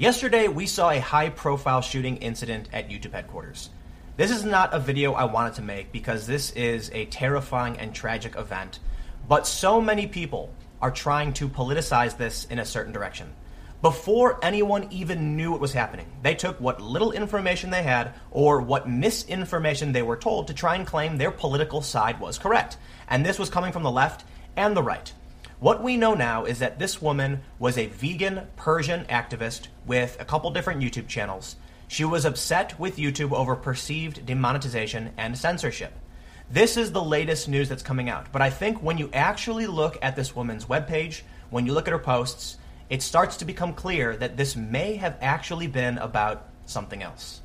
Yesterday, we saw a high profile shooting incident at YouTube headquarters. This is not a video I wanted to make because this is a terrifying and tragic event, but so many people are trying to politicize this in a certain direction. Before anyone even knew what was happening, they took what little information they had or what misinformation they were told to try and claim their political side was correct. And this was coming from the left and the right. What we know now is that this woman was a vegan Persian activist with a couple different YouTube channels. She was upset with YouTube over perceived demonetization and censorship. This is the latest news that's coming out, but I think when you actually look at this woman's webpage, when you look at her posts, it starts to become clear that this may have actually been about something else.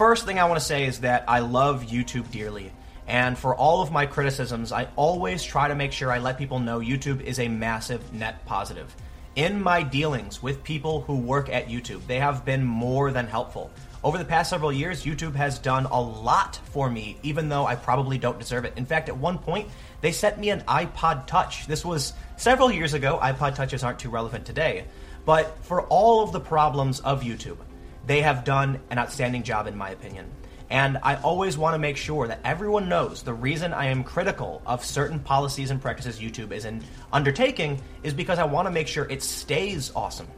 First thing I want to say is that I love YouTube dearly. And for all of my criticisms, I always try to make sure I let people know YouTube is a massive net positive. In my dealings with people who work at YouTube, they have been more than helpful. Over the past several years, YouTube has done a lot for me, even though I probably don't deserve it. In fact, at one point, they sent me an iPod Touch. This was several years ago. iPod Touches aren't too relevant today. But for all of the problems of YouTube, they have done an outstanding job, in my opinion. And I always want to make sure that everyone knows the reason I am critical of certain policies and practices YouTube is in undertaking is because I want to make sure it stays awesome.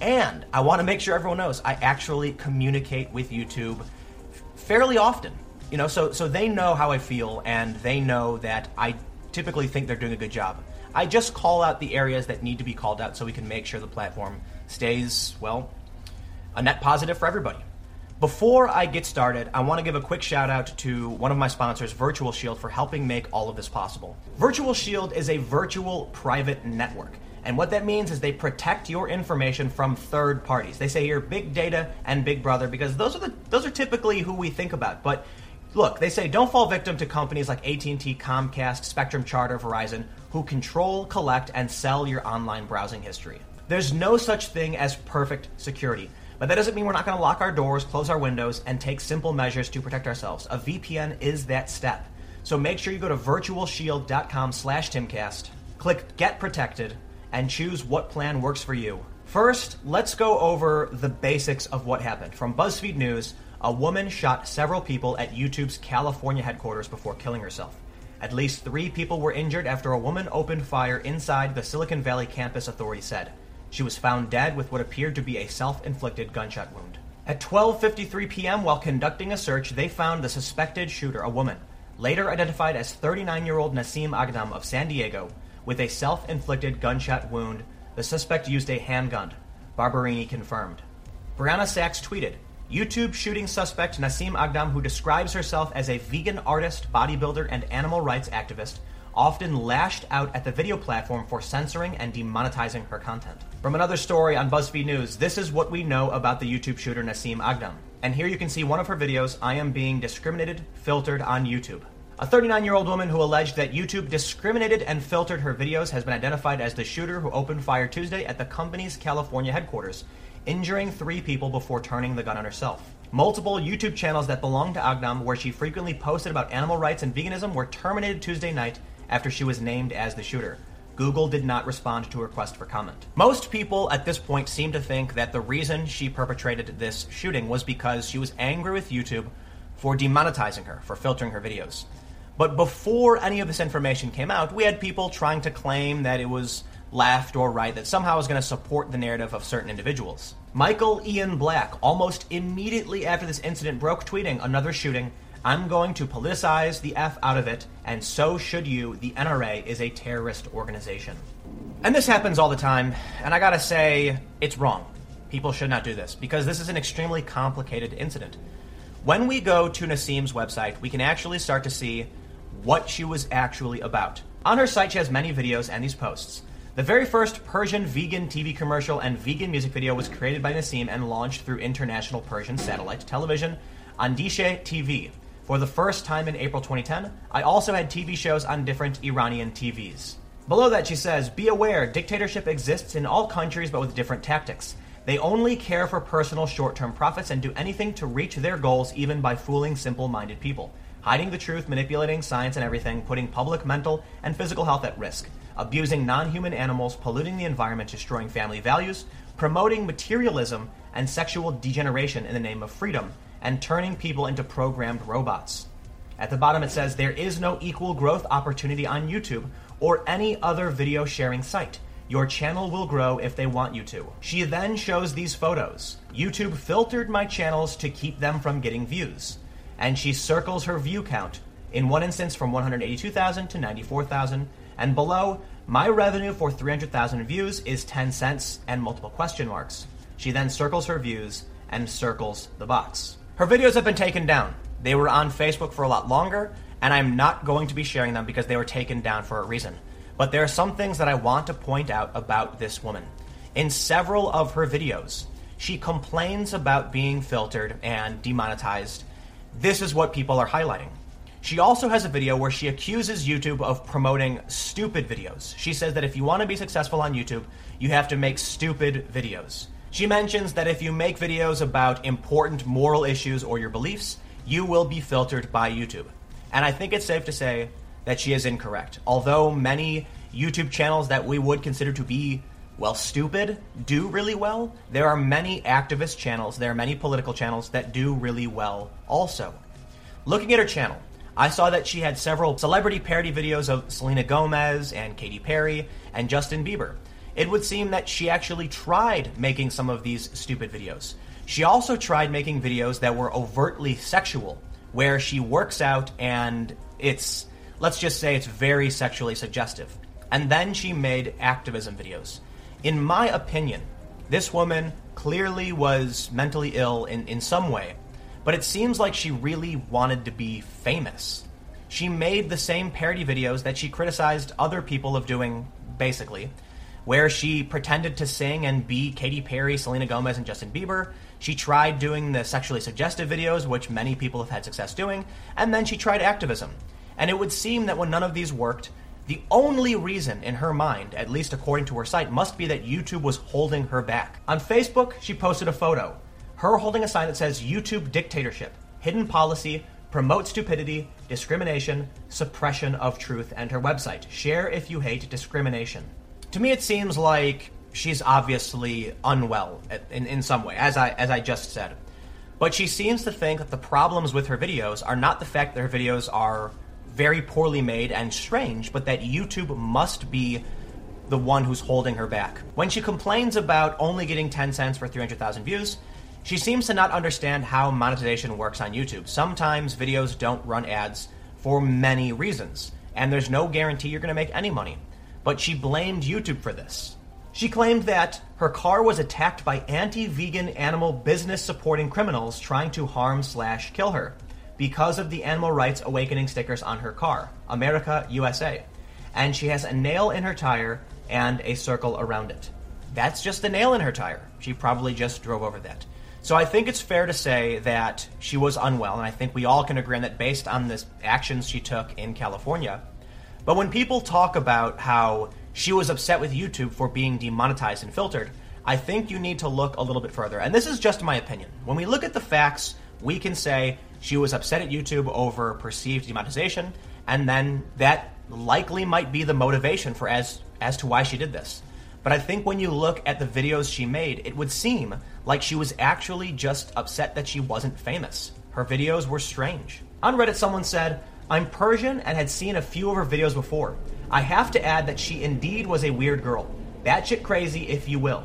And I want to make sure everyone knows I actually communicate with YouTube fairly often. You know, so so they know how I feel and they know that I typically think they're doing a good job. I just call out the areas that need to be called out so we can make sure the platform stays, well, a net positive for everybody. Before I get started, I want to give a quick shout out to one of my sponsors, Virtual Shield, for helping make all of this possible. Virtual Shield is a virtual private network. And what that means is they protect your information from third parties. They say you're big data and big brother because those are the those are typically who we think about. But look, they say don't fall victim to companies like AT&T, Comcast, Spectrum Charter, Verizon who control, collect and sell your online browsing history. There's no such thing as perfect security. But that doesn't mean we're not going to lock our doors, close our windows, and take simple measures to protect ourselves. A VPN is that step. So make sure you go to virtualshield.com slash timcast, click Get Protected, and choose what plan works for you. First, let's go over the basics of what happened. From BuzzFeed News, a woman shot several people at YouTube's California headquarters before killing herself. At least three people were injured after a woman opened fire inside the Silicon Valley campus, authorities said. She was found dead with what appeared to be a self-inflicted gunshot wound. At 12:53 p.m. while conducting a search, they found the suspected shooter, a woman, later identified as 39-year-old Nasim Aghdam of San Diego, with a self-inflicted gunshot wound. The suspect used a handgun. Barberini confirmed. Brianna Sacks tweeted, YouTube shooting suspect Nasim Aghdam, who describes herself as a vegan artist, bodybuilder, and animal rights activist, often lashed out at the video platform for censoring and demonetizing her content. From another story on BuzzFeed News, this is what we know about the YouTube shooter Nasim Aghdam. And here you can see one of her videos, I am being discriminated, filtered on YouTube. A 39 year old woman who alleged that YouTube discriminated and filtered her videos has been identified as the shooter who opened fire Tuesday at the company's California headquarters, injuring three people before turning the gun on herself. Multiple YouTube channels that belong to Aghdam, where she frequently posted about animal rights and veganism, were terminated Tuesday night after she was named as the shooter. Google did not respond to a request for comment. Most people at this point seem to think that the reason she perpetrated this shooting was because she was angry with YouTube for demonetizing her, for filtering her videos. But before any of this information came out, we had people trying to claim that it was left or right, that somehow was going to support the narrative of certain individuals. Michael Ian Black, almost immediately after this incident, broke tweeting another shooting I'm going to politicize the F out of it, and so should you. The NRA is a terrorist organization. And this happens all the time, and I gotta say, it's wrong. People should not do this, because this is an extremely complicated incident. When we go to Nasim's website, we can actually start to see what she was actually about. On her site, she has many videos and these posts. The very first Persian vegan TV commercial and vegan music video was created by Nasim and launched through international Persian satellite television, Andishe TV, for the first time in April 2010, I also had TV shows on different Iranian TVs. Below that, she says, Be aware, dictatorship exists in all countries but with different tactics. They only care for personal short term profits and do anything to reach their goals, even by fooling simple minded people. hiding the truth, manipulating science and everything, putting public mental and physical health at risk, abusing non human animals, polluting the environment, destroying family values, promoting materialism and sexual degeneration in the name of freedom, and turning people into programmed robots. At the bottom, it says there is no equal growth opportunity on YouTube or any other video sharing site. Your channel will grow if they want you to. She then shows these photos. YouTube filtered my channels to keep them from getting views. And she circles her view count, in one instance from 182,000 to 94,000, and below, my revenue for 300,000 views is 10 cents and multiple question marks. She then circles her views and circles the box. Her videos have been taken down. They were on Facebook for a lot longer, and I'm not going to be sharing them because they were taken down for a reason. But there are some things that I want to point out about this woman. In several of her videos, she complains about being filtered and demonetized. This is what people are highlighting. She also has a video where she accuses YouTube of promoting stupid videos. She says that if you want to be successful on YouTube, you have to make stupid videos. She mentions that if you make videos about important moral issues or your beliefs, you will be filtered by YouTube. And I think it's safe to say that she is incorrect. Although many YouTube channels that we would consider to be, well, stupid do really well, there are many activist channels, there are many political channels that do really well also. Looking at her channel, I saw that she had several celebrity parody videos of Selena Gomez and Katy Perry and Justin Bieber. It would seem that she actually tried making some of these stupid videos. She also tried making videos that were overtly sexual, where she works out and it's let's just say it's very sexually suggestive. And then she made activism videos. In my opinion, this woman clearly was mentally ill in, in some way, but it seems like she really wanted to be famous. She made the same parody videos that she criticized other people of doing, basically, where she pretended to sing and be Katy Perry, Selena Gomez, and Justin Bieber. She tried doing the sexually suggestive videos, which many people have had success doing, and then she tried activism. And it would seem that when none of these worked, the only reason in her mind, at least according to her site, must be that YouTube was holding her back. On Facebook, she posted a photo. Her holding a sign that says YouTube dictatorship, hidden policy, promote stupidity, discrimination, suppression of truth, and her website. Share if you hate discrimination. To me, it seems like she's obviously unwell in, in some way, as I, as I just said. But she seems to think that the problems with her videos are not the fact that her videos are very poorly made and strange, but that YouTube must be the one who's holding her back. When she complains about only getting 10 cents for 300,000 views, she seems to not understand how monetization works on YouTube. Sometimes videos don't run ads for many reasons, and there's no guarantee you're going to make any money. But she blamed YouTube for this. She claimed that her car was attacked by anti-vegan animal business supporting criminals trying to harm slash kill her because of the Animal Rights Awakening stickers on her car, America, USA. And she has a nail in her tire and a circle around it. That's just a nail in her tire. She probably just drove over that. So I think it's fair to say that she was unwell, and I think we all can agree on that based on the actions she took in California. But when people talk about how she was upset with YouTube for being demonetized and filtered, I think you need to look a little bit further. And this is just my opinion. When we look at the facts, we can say she was upset at YouTube over perceived demonetization, and then that likely might be the motivation for as as to why she did this. But I think when you look at the videos she made, it would seem like she was actually just upset that she wasn't famous. Her videos were strange. On Reddit, someone said, I'm Persian and had seen a few of her videos before. I have to add that she indeed was a weird girl. Batshit crazy, if you will.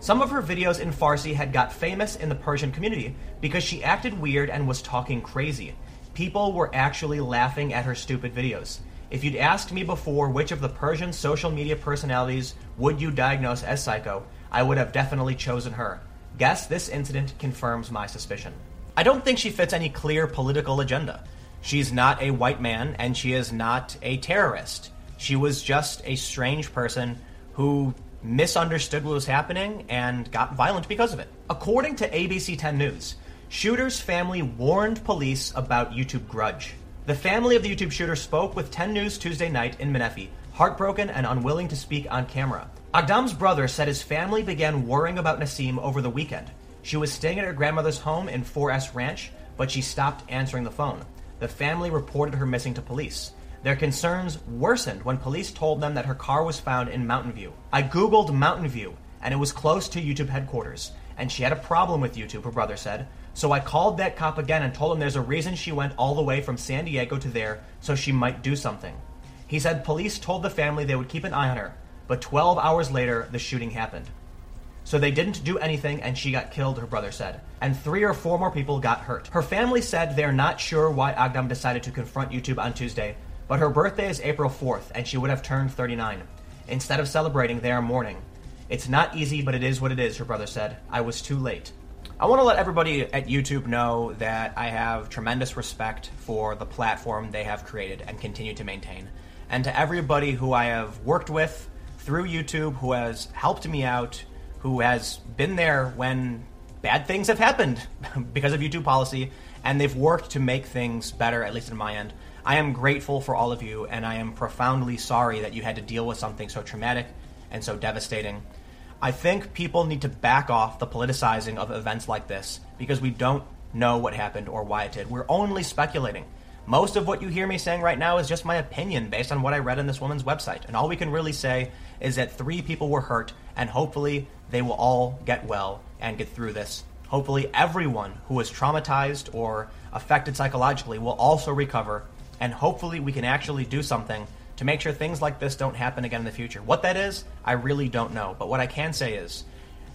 Some of her videos in Farsi had got famous in the Persian community because she acted weird and was talking crazy. People were actually laughing at her stupid videos. If you'd asked me before which of the Persian social media personalities would you diagnose as psycho, I would have definitely chosen her. Guess this incident confirms my suspicion. I don't think she fits any clear political agenda. She's not a white man, and she is not a terrorist. She was just a strange person who misunderstood what was happening and got violent because of it. According to ABC 10 News, Shooter's family warned police about YouTube grudge. The family of the YouTube shooter spoke with 10 News Tuesday night in Menifee, heartbroken and unwilling to speak on camera. Aghdam's brother said his family began worrying about Nasim over the weekend. She was staying at her grandmother's home in 4S Ranch, but she stopped answering the phone. The family reported her missing to police. Their concerns worsened when police told them that her car was found in Mountain View. I googled Mountain View, and it was close to YouTube headquarters, and she had a problem with YouTube, her brother said. So I called that cop again and told him there's a reason she went all the way from San Diego to there, so she might do something. He said police told the family they would keep an eye on her, but 12 hours later, the shooting happened. So they didn't do anything and she got killed, her brother said. And three or four more people got hurt. Her family said they're not sure why Aghdam decided to confront YouTube on Tuesday, but her birthday is April 4th and she would have turned 39. Instead of celebrating, they are mourning. It's not easy, but it is what it is, her brother said. I was too late. I want to let everybody at YouTube know that I have tremendous respect for the platform they have created and continue to maintain. And to everybody who I have worked with through YouTube, who has helped me out, who has been there when bad things have happened because of YouTube policy, and they've worked to make things better, at least in my end. I am grateful for all of you, and I am profoundly sorry that you had to deal with something so traumatic and so devastating. I think people need to back off the politicizing of events like this because we don't know what happened or why it did. We're only speculating. Most of what you hear me saying right now is just my opinion based on what I read on this woman's website. And all we can really say is that three people were hurt, and hopefully they will all get well and get through this. Hopefully, everyone who was traumatized or affected psychologically will also recover, and hopefully, we can actually do something to make sure things like this don't happen again in the future. What that is, I really don't know. But what I can say is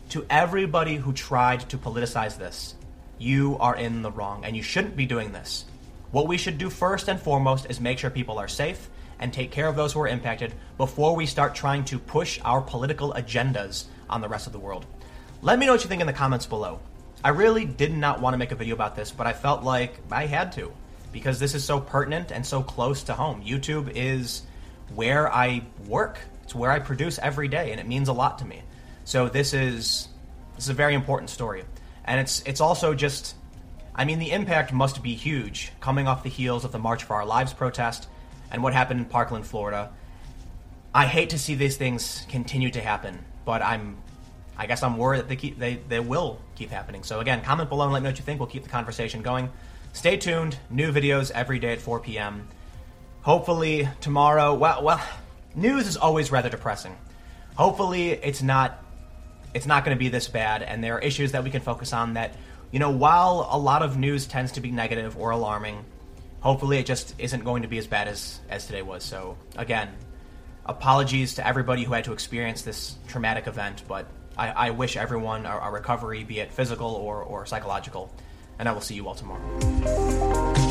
to everybody who tried to politicize this, you are in the wrong, and you shouldn't be doing this. What we should do first and foremost is make sure people are safe and take care of those who are impacted before we start trying to push our political agendas on the rest of the world. Let me know what you think in the comments below. I really did not want to make a video about this, but I felt like I had to because this is so pertinent and so close to home. YouTube is where I work. It's where I produce every day and it means a lot to me. So this is this is a very important story. And it's it's also just I mean the impact must be huge coming off the heels of the March for Our Lives protest and what happened in Parkland, Florida. I hate to see these things continue to happen, but I'm I guess I'm worried that they keep they, they will keep happening. So again, comment below and let me know what you think. We'll keep the conversation going. Stay tuned. New videos every day at 4 p.m. Hopefully tomorrow. Well, well, news is always rather depressing. Hopefully it's not it's not going to be this bad, and there are issues that we can focus on. That you know, while a lot of news tends to be negative or alarming, hopefully it just isn't going to be as bad as as today was. So again, apologies to everybody who had to experience this traumatic event, but I, I wish everyone a, a recovery, be it physical or, or psychological. And I will see you all tomorrow.